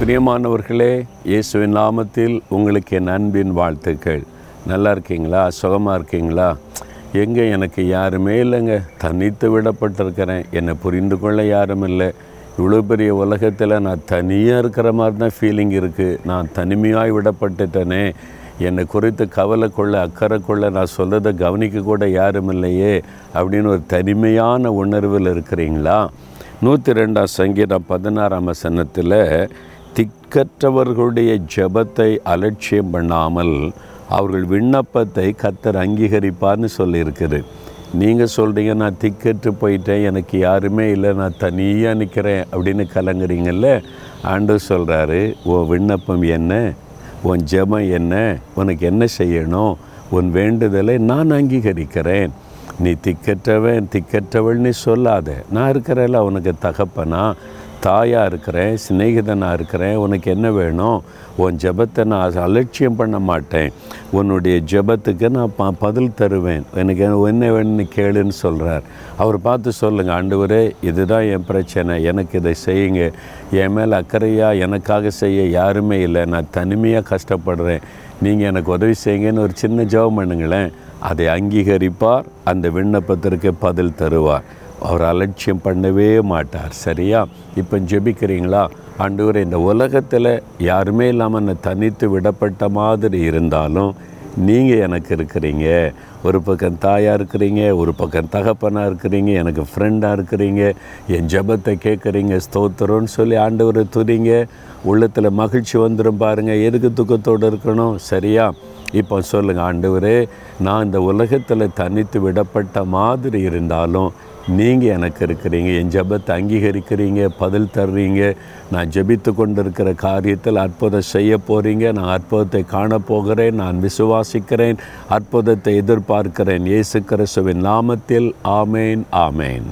பிரியமானவர்களே இயேசுவின் நாமத்தில் உங்களுக்கு என் அன்பின் வாழ்த்துக்கள். நல்லா இருக்கீங்களா? சுகமாக இருக்கீங்களா? எங்கே எனக்கு யாருமே இல்லைங்க. தனித்து விடப்பட்டிருக்கிறேன். என்னை புரிந்து கொள்ள யாரும் இல்லை. இவ்வளோ பெரிய உலகத்தில் நான் தனியாக இருக்கிற மாதிரி தான் ஃபீலிங் இருக்குது நான் தனிமையாக விடப்பட்டுட்டேனே. என்னை குறித்து கவலை கொள்ள அக்கறை கொள்ள நான் சொல்கிறத கவனிக்க கூட யாரும் இல்லையே அப்படின்னு ஒரு தனிமையான உணர்வில் இருக்கிறீங்களா? நூற்றி ரெண்டாம் சங்கீதம் பதினாறாம் வசனத்தில் திக்கற்றவர்களுடைய ஜெபத்தை அலட்சியம் பண்ணாமல் அவர்கள் விண்ணப்பத்தை கத்தர் அங்கீகரிப்பார்னு சொல்லியிருக்குது. நீங்கள் சொல்கிறீங்க நான் திக்கெட்டு போயிட்டேன் எனக்கு யாருமே இல்லை நான் தனியாக நிற்கிறேன் அப்படின்னு கலங்குறீங்கல்ல? ஆண்டு சொல்கிறாரு உன் விண்ணப்பம் என்ன? உன் ஜெபம் என்ன? உனக்கு என்ன செய்யணும்? உன் வேண்டுதலை நான் அங்கீகரிக்கிறேன். நீ திக்கற்றவன் திக்கற்றவள்னு சொல்லாத. நான் இருக்கிறேன்ல உனக்கு தகப்பனா? தாயாக இருக்கிறேன் சிநேகிதனாக இருக்கிறேன் உனக்கு என்ன வேணும்? உன் ஜெபத்தை நான் அலட்சியம் பண்ண மாட்டேன். உன்னுடைய ஜெபத்துக்கு நான் ப பதில் தருவேன். எனக்கு என்ன வேணும்னு கேளுன்னு சொல்கிறார் அவர் பார்த்து சொல்லுங்கள் ஆண்டவரே இதுதான் என் பிரச்சனை. எனக்கு இதை செய்யுங்க. என் மேலே அக்கறையாக எனக்காக செய்ய யாருமே இல்லை. நான் தனிமையாக கஷ்டப்படுறேன். நீங்கள் எனக்கு உதவி செய்யுங்கன்னு ஒரு சின்ன ஜெபம் பண்ணுங்களேன். அதை அங்கீகரிப்பார். அந்த விண்ணப்பத்திற்கு பதில் தருவார். அவர் அலட்சியம் பண்ணவே மாட்டார். சரியா? இப்போ ஜெபிக்கிறீங்களா? ஆண்டவர் இந்த உலகத்தில் யாருமே இல்லாமல் என்னை தனித்து விடப்பட்ட மாதிரி இருந்தாலும் நீங்கள் எனக்கு இருக்கிறீங்க. ஒரு பக்கம் தாயாக இருக்கிறீங்க ஒரு பக்கம் தகப்பனாக இருக்கிறீங்க எனக்கு ஃப்ரெண்டாக இருக்கிறீங்க என் ஜெபத்தை கேட்குறீங்க ஸ்தோத்திரம்னு சொல்லி ஆண்டவரை துறீங்க உள்ளத்தில் மகிழ்ச்சி வந்துடும் பாருங்கள் எதுக்கு துக்கத்தோடு இருக்கணும்? சரியா? இப்போ சொல்லுங்கள் ஆண்டவரே நான் இந்த உலகத்தில் தனித்து விடப்பட்ட மாதிரி இருந்தாலும் நீங்கள் எனக்கு இருக்கிறீங்க என் ஜபத்தை அங்கீகரிக்கிறீங்க பதில் தர்றீங்க நான் ஜபித்து கொண்டிருக்கிற காரியத்தில் அற்புதம் செய்ய போகிறீங்க நான் அற்புதத்தை காணப்போகிறேன் நான் விசுவாசிக்கிறேன் அற்புதத்தை எதிர்பார்க்கிறேன். இயேசு கிறிஸ்துவின் நாமத்தில் ஆமேன் ஆமேன்.